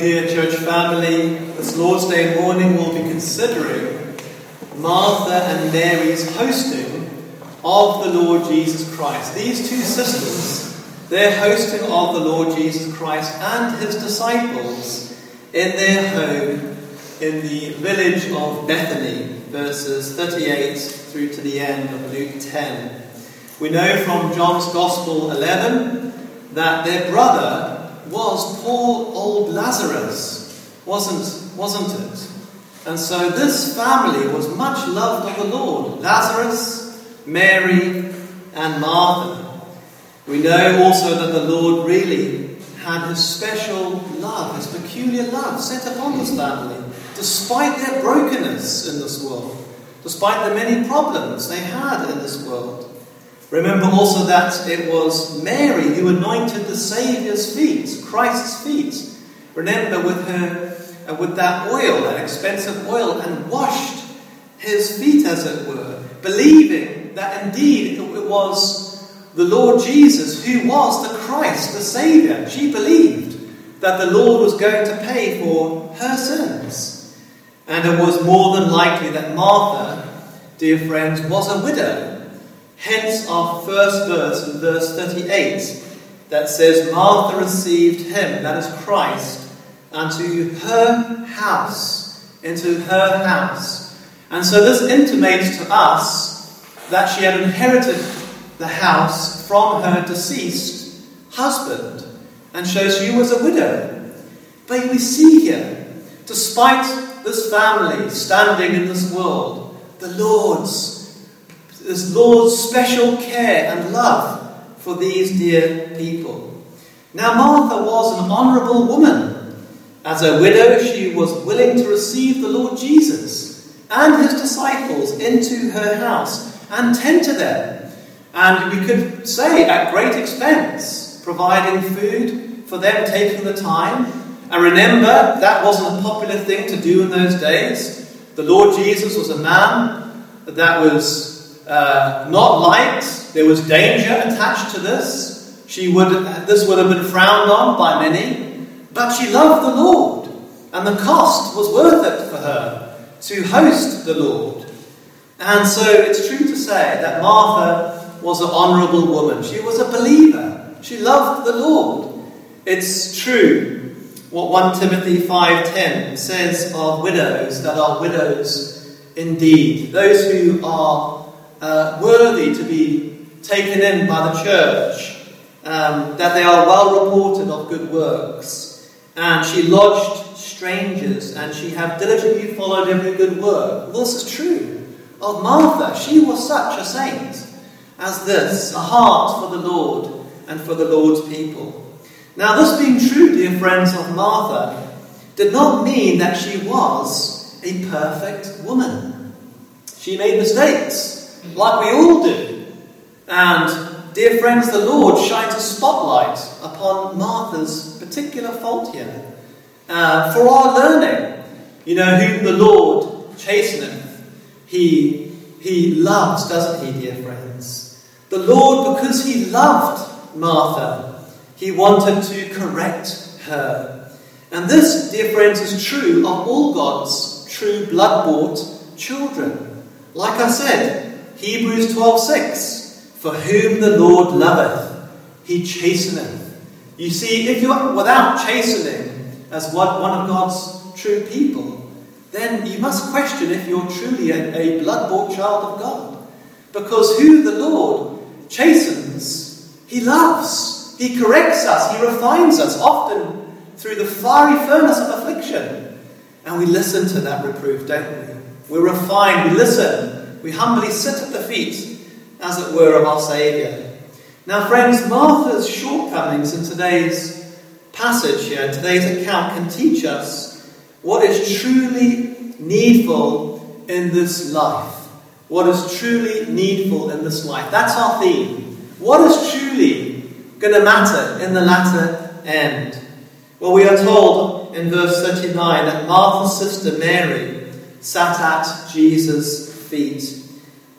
Dear church family, this Lord's Day morning we'll be considering Martha and Mary's hosting of the Lord Jesus Christ. These two sisters, their hosting of the Lord Jesus Christ and his disciples in their home in the village of Bethany, verses 38 through to the end of Luke 10. We know from John's Gospel 11 that their brother was poor old Lazarus, wasn't, wasn't it? And so this family was much loved of the Lord Lazarus, Mary, and Martha. We know also that the Lord really had his special love, his peculiar love set upon this family, despite their brokenness in this world, despite the many problems they had in this world. Remember also that it was Mary who anointed the Saviour's feet, Christ's feet. Remember with her, uh, with that oil, that expensive oil, and washed his feet, as it were, believing that indeed it was the Lord Jesus who was the Christ, the Saviour. She believed that the Lord was going to pay for her sins. And it was more than likely that Martha, dear friends, was a widow Hence our first verse in verse 38 that says, Martha received him, that is Christ, unto her house, into her house. And so this intimates to us that she had inherited the house from her deceased husband, and shows she was a widow. But we see here, despite this family standing in this world, the Lord's this Lord's special care and love for these dear people. Now, Martha was an honourable woman. As a widow, she was willing to receive the Lord Jesus and his disciples into her house and tend to them. And we could say at great expense, providing food for them, taking the time. And remember, that wasn't a popular thing to do in those days. The Lord Jesus was a man that was uh, not liked. There was danger attached to this. She would, this would have been frowned on by many, but she loved the Lord, and the cost was worth it for her to host the Lord. And so it's true to say that Martha was an honourable woman. She was a believer. She loved the Lord. It's true what 1 Timothy 5:10 says of widows that are widows indeed, those who are uh, worthy to be taken in by the church, um, that they are well reported of good works. And she lodged strangers, and she have diligently followed every good work. This is true of Martha. She was such a saint as this, a heart for the Lord and for the Lord's people. Now, this being true, dear friends, of Martha, did not mean that she was a perfect woman. She made mistakes like we all do. And, dear friends, the Lord shines a spotlight upon Martha's particular fault here uh, for our learning. You know, whom the Lord chasteneth, he, he loves, doesn't he, dear friends? The Lord, because he loved Martha, he wanted to correct her. And this, dear friends, is true of all God's true blood bought children. Like I said, Hebrews 12:6 For whom the Lord loveth, he chasteneth. You see, if you're without chastening as what one of God's true people, then you must question if you're truly a, a blood-bought child of God. Because who the Lord chastens, he loves. He corrects us, he refines us, often through the fiery furnace of affliction. And we listen to that reproof, don't we? We're refined, we listen, we humbly sit at the feet, as it were, of our Saviour. Now, friends, Martha's shortcomings in today's passage here, in today's account, can teach us what is truly needful in this life. What is truly needful in this life. That's our theme. What is truly going to matter in the latter end? Well, we are told in verse 39 that Martha's sister Mary sat at Jesus' feet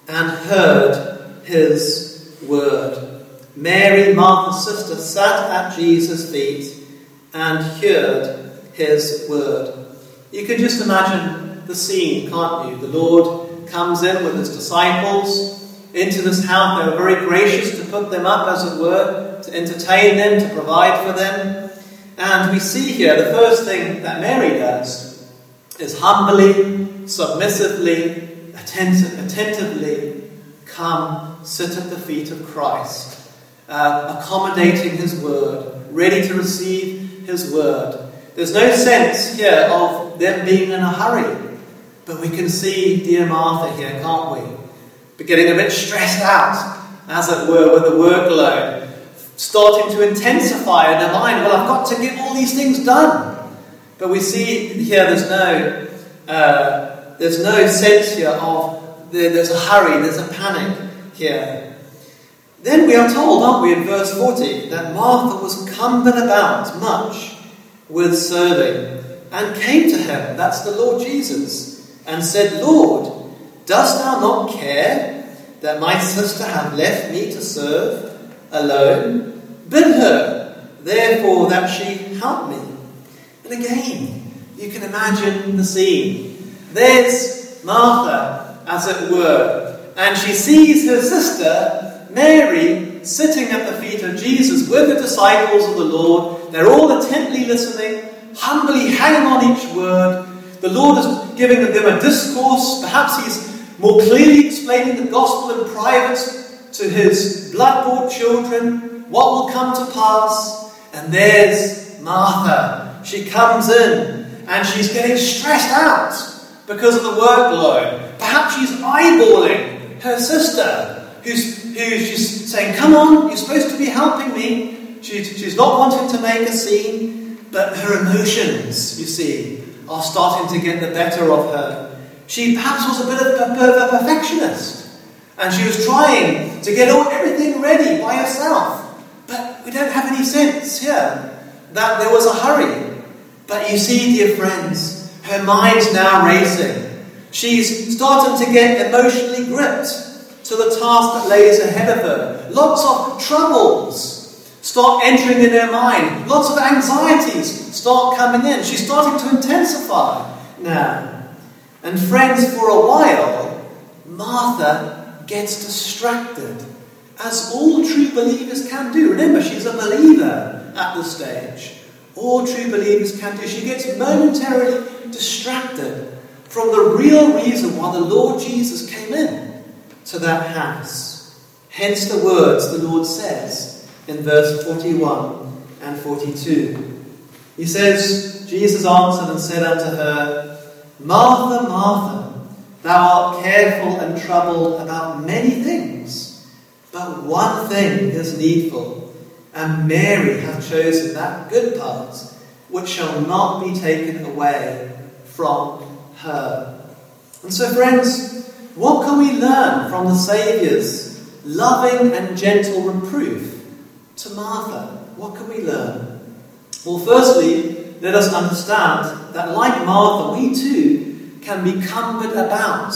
and heard his word. Mary, Martha's sister, sat at Jesus' feet and heard his word. You can just imagine the scene, can't you? The Lord comes in with his disciples into this house. They were very gracious to put them up, as it were, to entertain them, to provide for them. And we see here the first thing that Mary does is humbly, submissively, attentively come sit at the feet of Christ, uh, accommodating his word, ready to receive his word. There's no sense here of them being in a hurry, but we can see dear Martha here, can't we? But getting a bit stressed out, as it were, with the workload, starting to intensify in her mind. Well, I've got to get all these things done. But we see here there's no uh, there's no sense here of there's a hurry, there's a panic here. Then we are told, aren't we, in verse 40, that Martha was cumbered about much with serving and came to him, that's the Lord Jesus, and said, Lord, dost thou not care that my sister hath left me to serve alone? Bid her, therefore, that she help me. And again, you can imagine the scene. There's Martha, as it were, and she sees her sister, Mary, sitting at the feet of Jesus with the disciples of the Lord. They're all intently listening, humbly hanging on each word. The Lord is giving them a discourse. Perhaps He's more clearly explaining the gospel in private to His blood bought children, what will come to pass. And there's Martha. She comes in and she's getting stressed out because of the workload. Perhaps she's eyeballing her sister, who's, who she's saying, Come on, you're supposed to be helping me. She, she's not wanting to make a scene, but her emotions, you see, are starting to get the better of her. She perhaps was a bit of a, a perfectionist, and she was trying to get all, everything ready by herself. But we don't have any sense here that there was a hurry. But you see, dear friends, her mind's now racing. She's starting to get emotionally gripped to the task that lays ahead of her. Lots of troubles start entering in her mind. Lots of anxieties start coming in. She's starting to intensify now. And friends, for a while, Martha gets distracted, as all true believers can do. Remember, she's a believer at this stage. All true believers can do. She gets momentarily distracted from the real reason why the Lord Jesus came in to that house. Hence the words the Lord says in verse 41 and 42. He says, Jesus answered and said unto her, Martha, Martha, thou art careful and troubled about many things, but one thing is needful, and Mary hath chosen that good part which shall not be taken away from her. And so, friends, what can we learn from the Saviour's loving and gentle reproof to Martha? What can we learn? Well, firstly, let us understand that, like Martha, we too can be cumbered about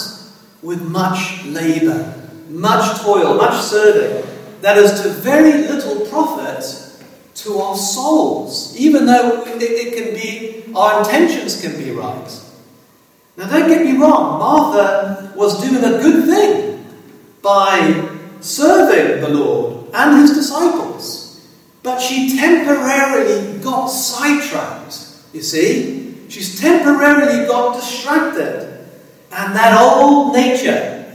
with much labour, much toil, much serving, that is to very little profit to our souls, even though it, it can be, our intentions can be right. Now, don't get me wrong, Martha was doing a good thing by serving the Lord and his disciples. But she temporarily got sidetracked, you see? She's temporarily got distracted. And that old nature,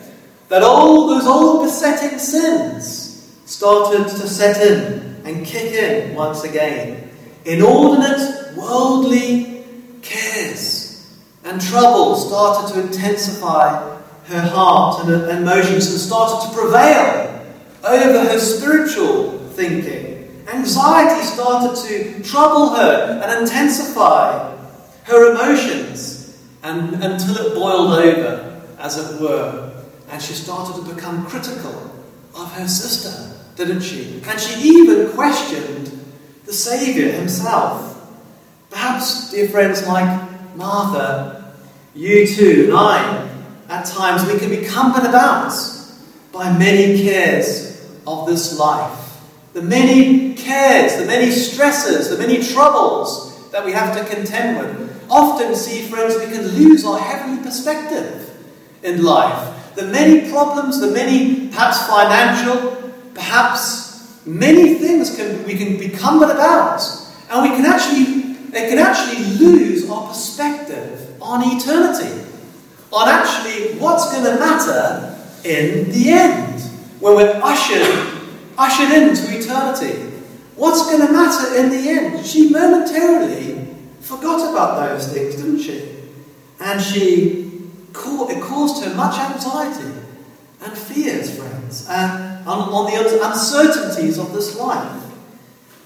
that old, those old besetting sins started to set in and kick in once again. Inordinate, worldly cares and trouble started to intensify her heart and emotions and started to prevail over her spiritual thinking. Anxiety started to trouble her and intensify her emotions and, until it boiled over, as it were. And she started to become critical of her sister, didn't she? And she even questioned the Saviour himself. Perhaps, dear friends, like Martha, you too, and I, at times we can be cumbered about by many cares of this life. the many cares, the many stresses, the many troubles that we have to contend with. Often, see, friends, we can lose our heavenly perspective in life. The many problems, the many, perhaps financial, perhaps many things can, we can become but about. And we can actually, it can actually lose our perspective on eternity, on actually what's going to matter in the end, when we're ushered ushered into eternity. What's going to matter in the end? She momentarily forgot about those things, didn't she? And she it caused her much anxiety and fears, friends, and on, the uncertainties of this life.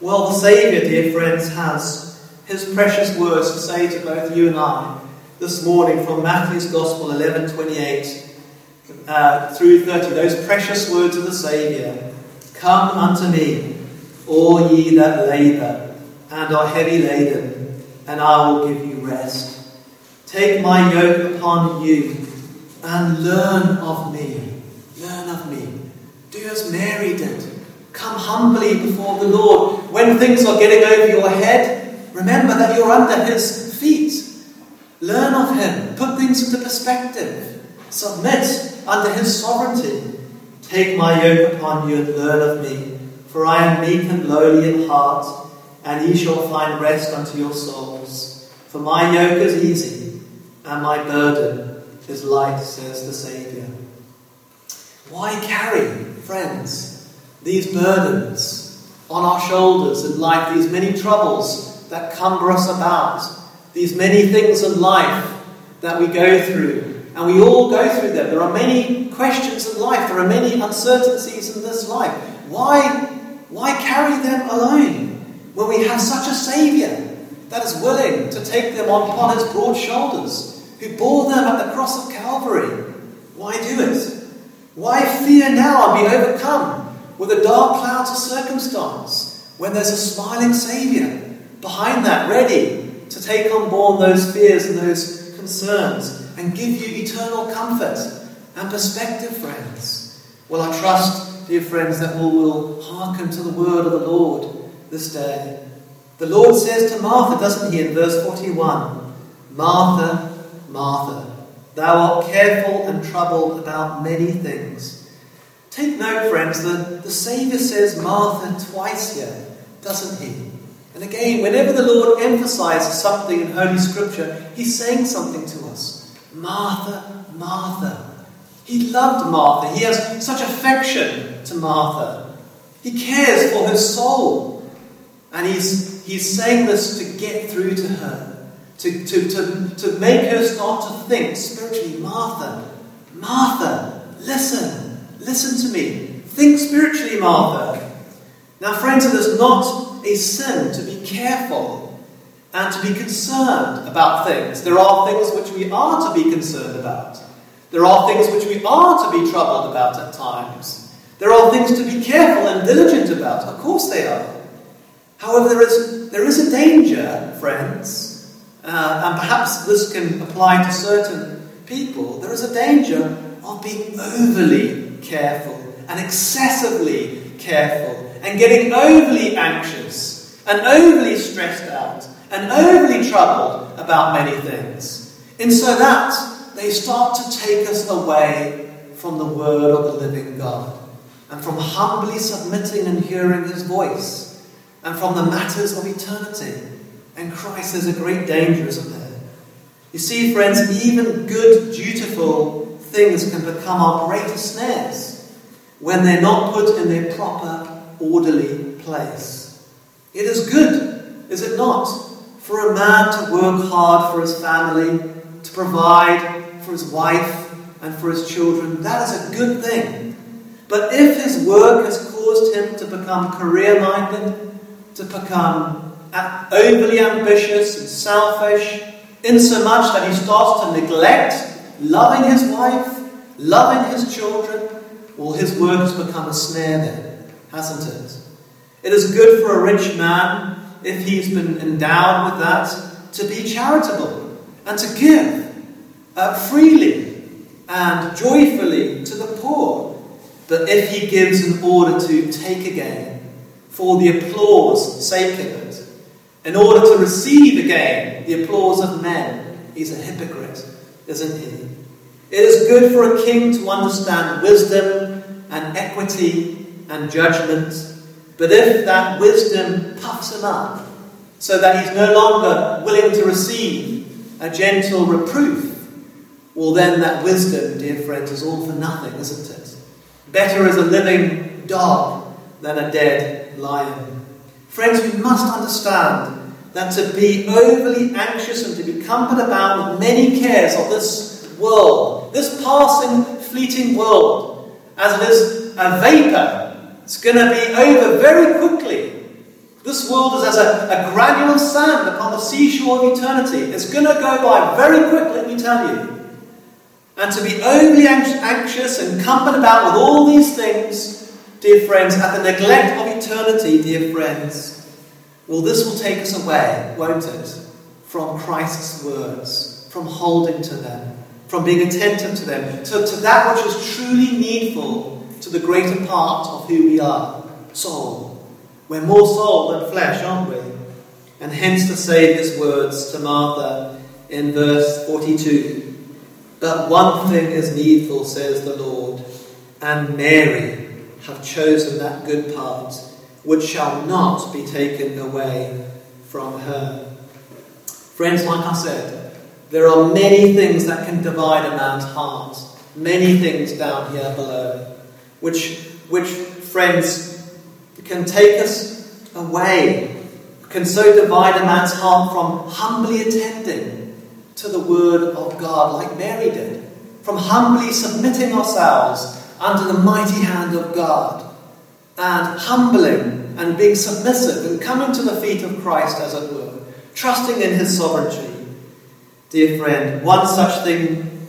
Well, the Saviour, dear friends, has his precious words to say to both you and I this morning from Matthew's Gospel 11 28 uh, through 30. Those precious words of the Saviour. Come unto me, all ye that labour and are heavy laden, and I will give you rest. Take my yoke upon you and learn of me. Learn of me. Do as Mary did. Come humbly before the Lord. When things are getting over your head, remember that you're under His feet. Learn of Him. Put things into perspective. Submit under His sovereignty. Take my yoke upon you and learn of me, for I am meek and lowly in heart, and ye shall find rest unto your souls. For my yoke is easy, and my burden is light, says the Saviour. Why carry, friends, these burdens on our shoulders in life, these many troubles that cumber us about, these many things in life that we go through? And we all go through them. There are many questions in life, there are many uncertainties in this life. Why, why carry them alone when we have such a Saviour that is willing to take them upon his broad shoulders, who bore them at the cross of Calvary? Why do it? Why fear now and be overcome with the dark clouds of circumstance when there's a smiling Saviour behind that, ready to take on board those fears and those concerns and give you eternal comfort and perspective, friends. Well, I trust, dear friends, that we will hearken to the word of the Lord this day. The Lord says to Martha, doesn't he, in verse 41 Martha, Martha, thou art careful and troubled about many things. Take note, friends, that the Saviour says Martha twice here, doesn't he? And again, whenever the Lord emphasizes something in Holy Scripture, he's saying something to us. Martha, Martha. He loved Martha. He has such affection to Martha. He cares for her soul. And he's, he's saying this to get through to her, to, to, to, to make her start to think spiritually Martha, Martha, listen, listen to me. Think spiritually, Martha. Now, friends, it is not a sin to be careful and to be concerned about things. There are things which we are to be concerned about. There are things which we are to be troubled about at times. There are things to be careful and diligent about. Of course, they are. However, there is, there is a danger, friends, uh, and perhaps this can apply to certain people. There is a danger of being overly careful and excessively careful and getting overly anxious and overly stressed out and overly troubled about many things. And so that they start to take us away from the word of the living God, and from humbly submitting and hearing his voice, and from the matters of eternity. And Christ is a great danger, isn't there? You see, friends, even good, dutiful things can become our greatest snares when they're not put in their proper, orderly place. It is good, is it not, for a man to work hard for his family, to provide for his wife and for his children. That is a good thing. But if his work has caused him to become career minded, to become overly ambitious and selfish, insomuch that he starts to neglect loving his wife, loving his children, well, his work has become a snare then, hasn't it? It is good for a rich man if he's been endowed with that, to be charitable and to give uh, freely and joyfully to the poor. But if he gives in order to take again, for the applause sake of it, in order to receive again the applause of men, he's a hypocrite, isn't he? It is good for a king to understand wisdom and equity and judgment, but if that wisdom puffs him up so that he's no longer willing to receive a gentle reproof, well, then that wisdom, dear friends, is all for nothing, isn't it? Better is a living dog than a dead lion. Friends, we must understand that to be overly anxious and to be cumbered about with many cares of this world, this passing, fleeting world, as it is a vapor, it's going to be over very quickly. This world is as a, a granular sand upon the seashore of eternity. It's going to go by very quickly, let me tell you. And to be overly anxious and cumbered about with all these things, dear friends, at the neglect of eternity, dear friends, well, this will take us away, won't it, from Christ's words, from holding to them, from being attentive to them, to, to that which is truly needful to the greater part of who we are soul. We're more soul than flesh, aren't we? And hence to say words to Martha in verse 42. But one thing is needful, says the Lord, and Mary have chosen that good part which shall not be taken away from her. Friends, like I said, there are many things that can divide a man's heart, many things down here below, which, which friends, can take us away, can so divide a man's heart from humbly attending to the Word of God, like Mary did, from humbly submitting ourselves under the mighty hand of God, and humbling and being submissive and coming to the feet of Christ, as it were, trusting in His sovereignty. Dear friend, one such thing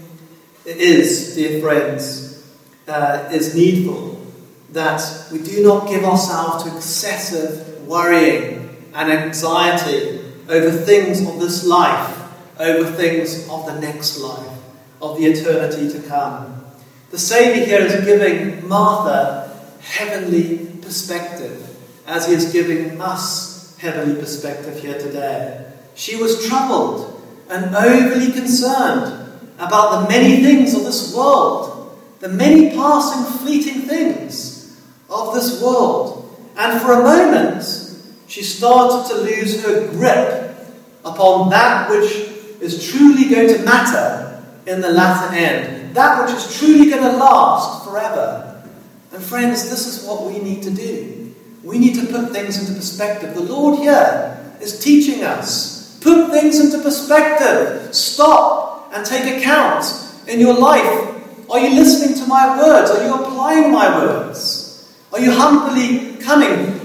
is, dear friends, uh, is needful that we do not give ourselves to excessive worrying and anxiety over things of this life over things of the next life, of the eternity to come. The Saviour here is giving Martha heavenly perspective, as he is giving us heavenly perspective here today. She was troubled and overly concerned about the many things of this world, the many passing, fleeting things of this world. And for a moment, she started to lose her grip upon that which is truly going to matter in the latter end. That which is truly going to last forever. And friends, this is what we need to do. We need to put things into perspective. The Lord here is teaching us. Put things into perspective. Stop and take account in your life. Are you listening to my words? Are you applying my words? Are you humbly coming?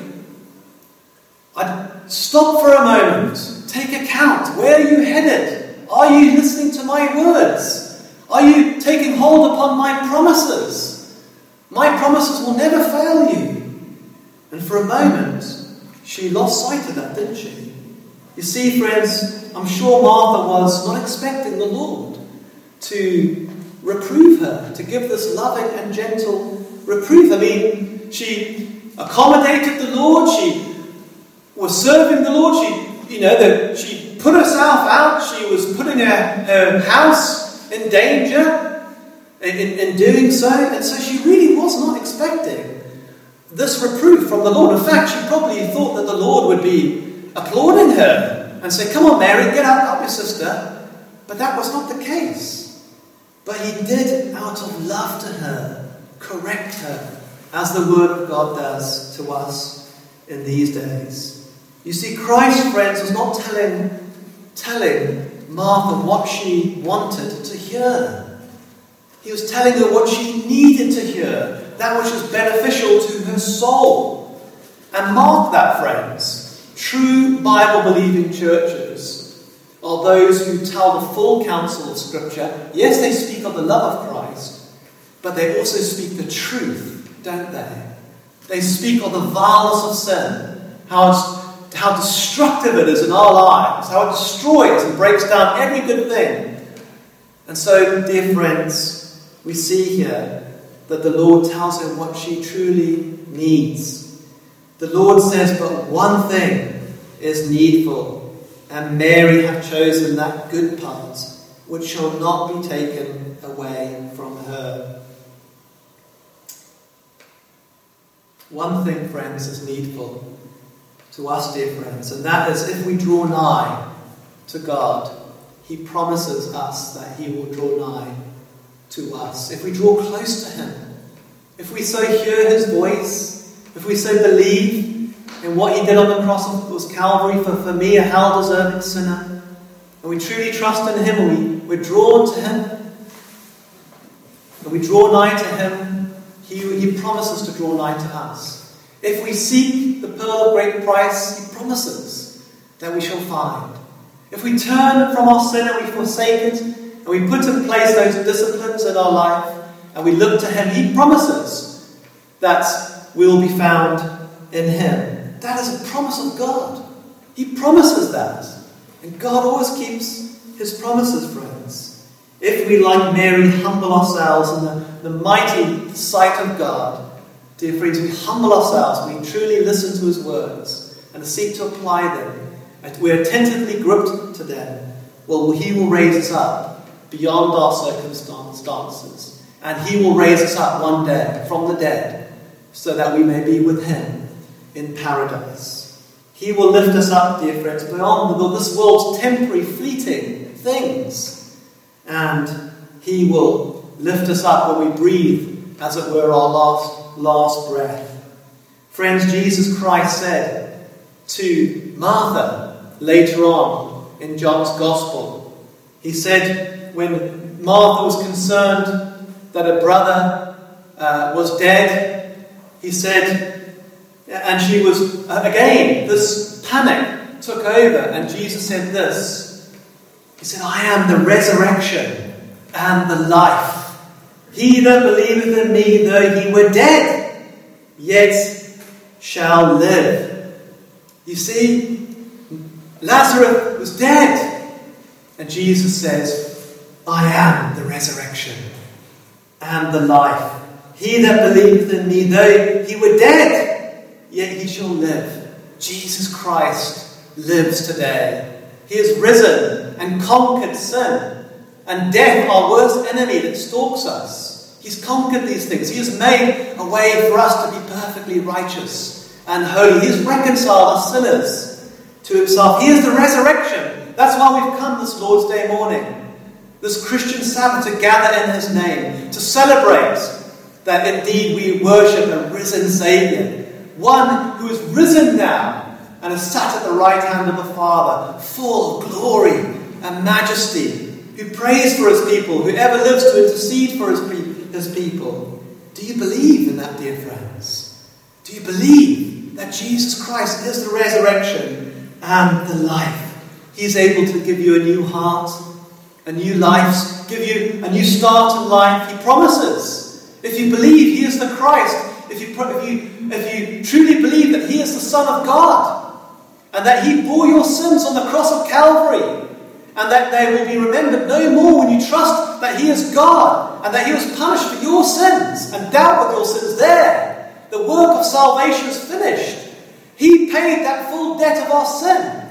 I'd stop for a moment. Take account. Where are you headed? Are you listening to my words? Are you taking hold upon my promises? My promises will never fail you. And for a moment, she lost sight of that, didn't she? You see, friends, I'm sure Martha was not expecting the Lord to reprove her, to give this loving and gentle reproof. I mean, she accommodated the Lord, she was serving the Lord, she, you know, that she put herself out. She was putting her, her house in danger in, in, in doing so. And so she really was not expecting this reproof from the Lord. In fact, she probably thought that the Lord would be applauding her and say, Come on, Mary, get out, help your sister. But that was not the case. But he did, out of love to her, correct her, as the Word of God does to us in these days. You see, Christ, friends, was not telling telling Martha what she wanted to hear. He was telling her what she needed to hear, that which was beneficial to her soul. And mark that, friends. True Bible believing churches are those who tell the full counsel of Scripture. Yes, they speak of the love of Christ, but they also speak the truth, don't they? They speak of the vileness of sin, how it's how destructive it is in our lives, how it destroys and breaks down every good thing. And so, dear friends, we see here that the Lord tells her what she truly needs. The Lord says, But one thing is needful, and Mary hath chosen that good part which shall not be taken away from her. One thing, friends, is needful to us, dear friends, and that is if we draw nigh to God, He promises us that He will draw nigh to us. If we draw close to Him, if we so hear His voice, if we so believe in what He did on the cross was Calvary for, for me, a hell deserving sinner, and we truly trust in Him, and we, we're drawn to Him, and we draw nigh to Him, He, he promises to draw nigh to us. If we seek the pearl of great price, He promises that we shall find. If we turn from our sin and we forsake it, and we put in place those disciplines in our life, and we look to Him, He promises that we will be found in Him. That is a promise of God. He promises that. And God always keeps His promises, friends. If we, like Mary, humble ourselves in the, the mighty sight of God, dear friends, we humble ourselves, we truly listen to His words and seek to apply them, we're attentively gripped to them, well, He will raise us up beyond our circumstances. And He will raise us up one day from the dead so that we may be with Him in paradise. He will lift us up, dear friends, beyond this world's temporary, fleeting things. And He will lift us up when we breathe, as it were, our last, last breath. Friends, Jesus Christ said to Martha later on in John's Gospel, He said, when Martha was concerned that her brother uh, was dead, He said, and she was, uh, again, this panic took over, and Jesus said this He said, I am the resurrection and the life. He that believeth in me, though he were dead, yet shall live. You see, Lazarus was dead, and Jesus says, I am the resurrection and the life. He that believeth in me, though he were dead, yet he shall live. Jesus Christ lives today. He has risen and conquered sin and death, our worst enemy that stalks us. He's conquered these things. He has made a way for us to be perfectly righteous and holy. He has reconciled us sinners to himself. He is the resurrection. That's why we've come this Lord's Day morning, this Christian Sabbath, to gather in his name, to celebrate that indeed we worship a risen Saviour one who is risen now and is sat at the right hand of the Father, full of glory and majesty, who prays for his people, who ever lives to intercede for his, his people. Do you believe in that, dear friends? Do you believe that Jesus Christ is the resurrection and the life? He is able to give you a new heart, a new life, give you a new start in life. He promises. If you believe He is the Christ, if you, if you, if you truly believe that He is the Son of God, and that He bore your sins on the cross of Calvary, and that they will be remembered no more when you trust that He is God, and that He was punished for your sins and dealt with your sins there. The work of salvation is finished. He paid that full debt of our sin.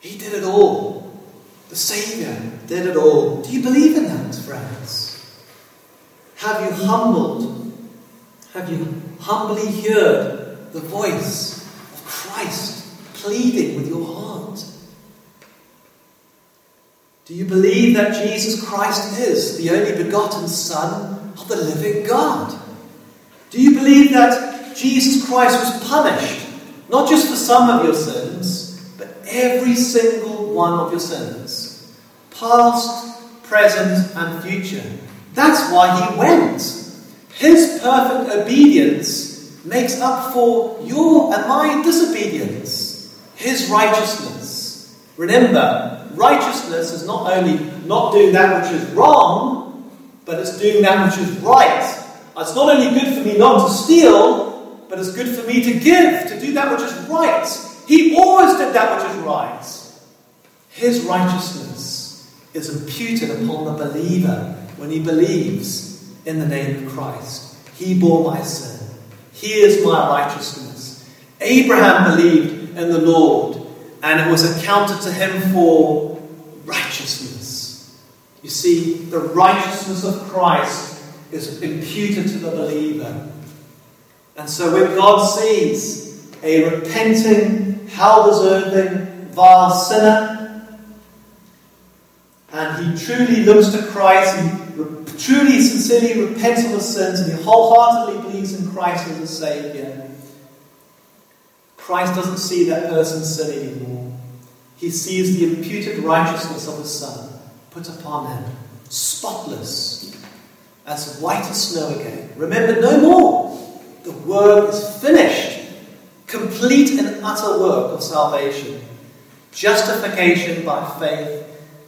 He did it all. The Saviour did it all. Do you believe in that, friends? Have you humbled have you humbly heard the voice of Christ pleading with your heart? Do you believe that Jesus Christ is the only begotten Son of the living God? Do you believe that Jesus Christ was punished, not just for some of your sins, but every single one of your sins? Past, present, and future. That's why he went. His perfect obedience makes up for your and my disobedience. His righteousness. Remember, righteousness is not only not doing that which is wrong, but it's doing that which is right. It's not only good for me not to steal, but it's good for me to give, to do that which is right. He always did that which is right. His righteousness is imputed upon the believer when he believes in the name of Christ. He bore my sin. He is my righteousness. Abraham believed in the Lord, and it was accounted to him for righteousness. You see, the righteousness of Christ is imputed to the believer. And so when God sees a repenting, hell deserving, vile sinner, and he truly looks to Christ, he truly, sincerely repents of his sins, and he wholeheartedly believes in Christ as a Saviour, Christ doesn't see that person's sin anymore. He sees the imputed righteousness of his Son put upon him, spotless, as white as snow again. Remember, no more. The work is finished. Complete and utter work of salvation. Justification by faith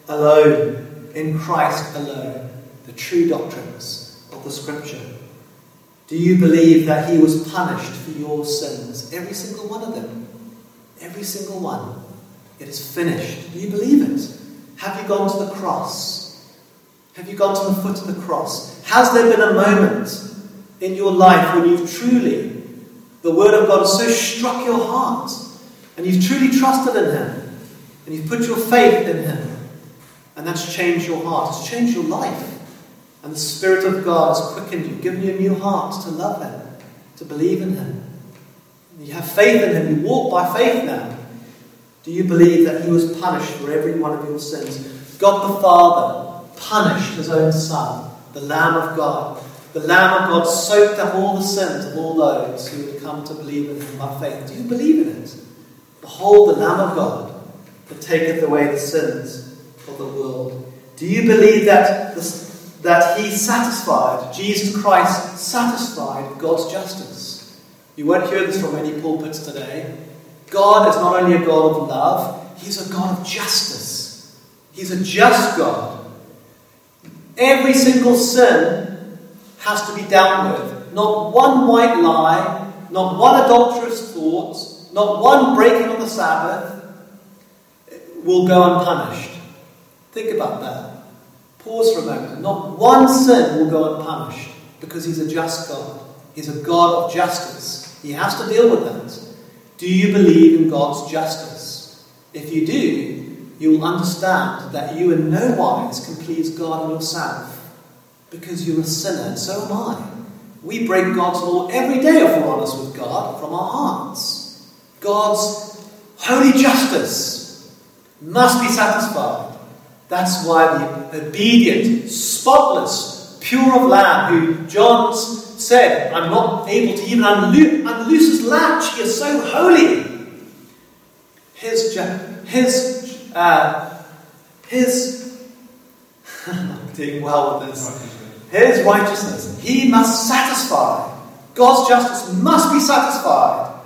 alone, in Christ alone. The true doctrines of the Scripture. Do you believe that he was punished for your sins? Every single one of them. Every single one. It is finished. Do you believe it? Have you gone to the cross? Have you gone to the foot of the cross? Has there been a moment in your life when you've truly, the Word of God has so struck your heart, and you've truly trusted in Him, and you've put your faith in Him, and that's changed your heart, it's changed your life? And the Spirit of God has quickened you, given you a new heart to love Him, to believe in Him. You have faith in Him, you walk by faith now. Do you believe that He was punished for every one of your sins? God the Father punished His own Son, the Lamb of God. The Lamb of God soaked up all the sins of all those who had come to believe in Him by faith. Do you believe in it? Behold the Lamb of God that taketh away the sins of the world. Do you believe that that he satisfied, Jesus Christ satisfied God's justice. You won't hear this from any pulpits today. God is not only a God of love, he's a God of justice. He's a just God. Every single sin has to be dealt with. Not one white lie, not one adulterous thought, not one breaking of the Sabbath will go unpunished. Think about that. Pause for a moment. Not one sin will go unpunished because He's a just God. He's a God of justice. He has to deal with that. Do you believe in God's justice? If you do, you will understand that you in no wise can please God yourself because you're a sinner, and so am I. We break God's law every day if we're honest with God from our hearts. God's holy justice must be satisfied. That's why the obedient, spotless, pure of lamb, who John said, I'm not able to even unlo- unloose his latch, he is so holy. His, his, uh, his, I'm doing well with this. His righteousness, he must satisfy. God's justice must be satisfied.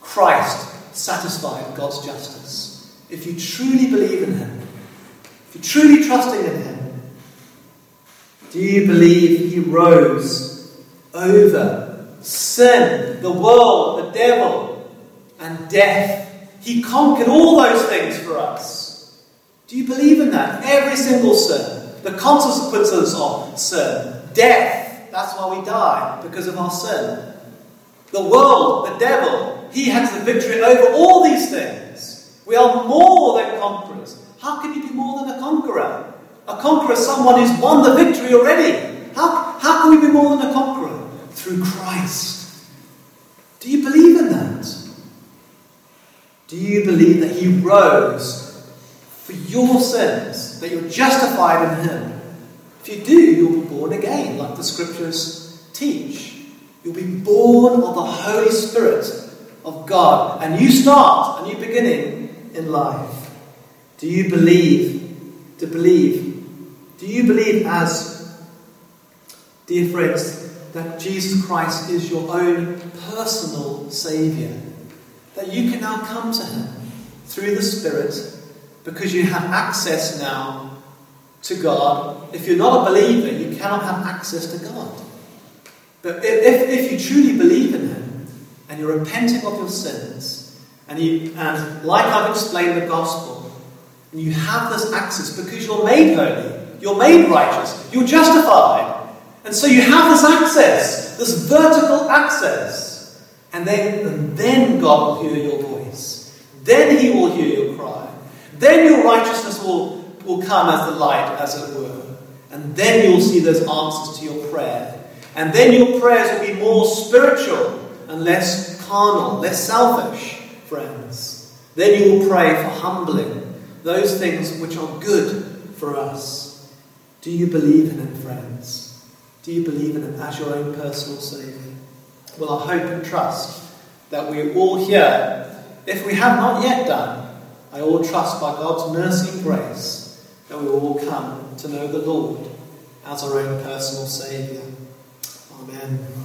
Christ satisfied God's justice. If you truly believe in him, if you're truly trusting in Him, do you believe He rose over sin, the world, the devil, and death? He conquered all those things for us. Do you believe in that? Every single sin. The consequences of sin. Death. That's why we die, because of our sin. The world, the devil, he has the victory over all these things. We are more than conquerors. How can you be more than a conqueror? A conqueror is someone who's won the victory already. How, how can we be more than a conqueror? Through Christ. Do you believe in that? Do you believe that He rose for your sins, that you're justified in Him? If you do, you'll be born again, like the scriptures teach. You'll be born of the Holy Spirit of God, and you start a new beginning in life. Do you believe to believe? Do you believe, as dear friends, that Jesus Christ is your own personal Saviour? That you can now come to Him through the Spirit because you have access now to God. If you're not a believer, you cannot have access to God. But if, if you truly believe in Him and you're repenting of your sins, and, you, and like I've explained the gospel, and you have this access because you're made holy, you're made righteous, you're justified. And so you have this access, this vertical access. And then, and then God will hear your voice. Then He will hear your cry. Then your righteousness will, will come as the light, as it were. And then you'll see those answers to your prayer. And then your prayers will be more spiritual and less carnal, less selfish, friends. Then you will pray for humbling those things which are good for us. Do you believe in Him, friends? Do you believe in Him as your own personal Saviour? Well, I hope and trust that we all here, if we have not yet done, I all trust by God's mercy and grace that we will all come to know the Lord as our own personal Saviour. Amen.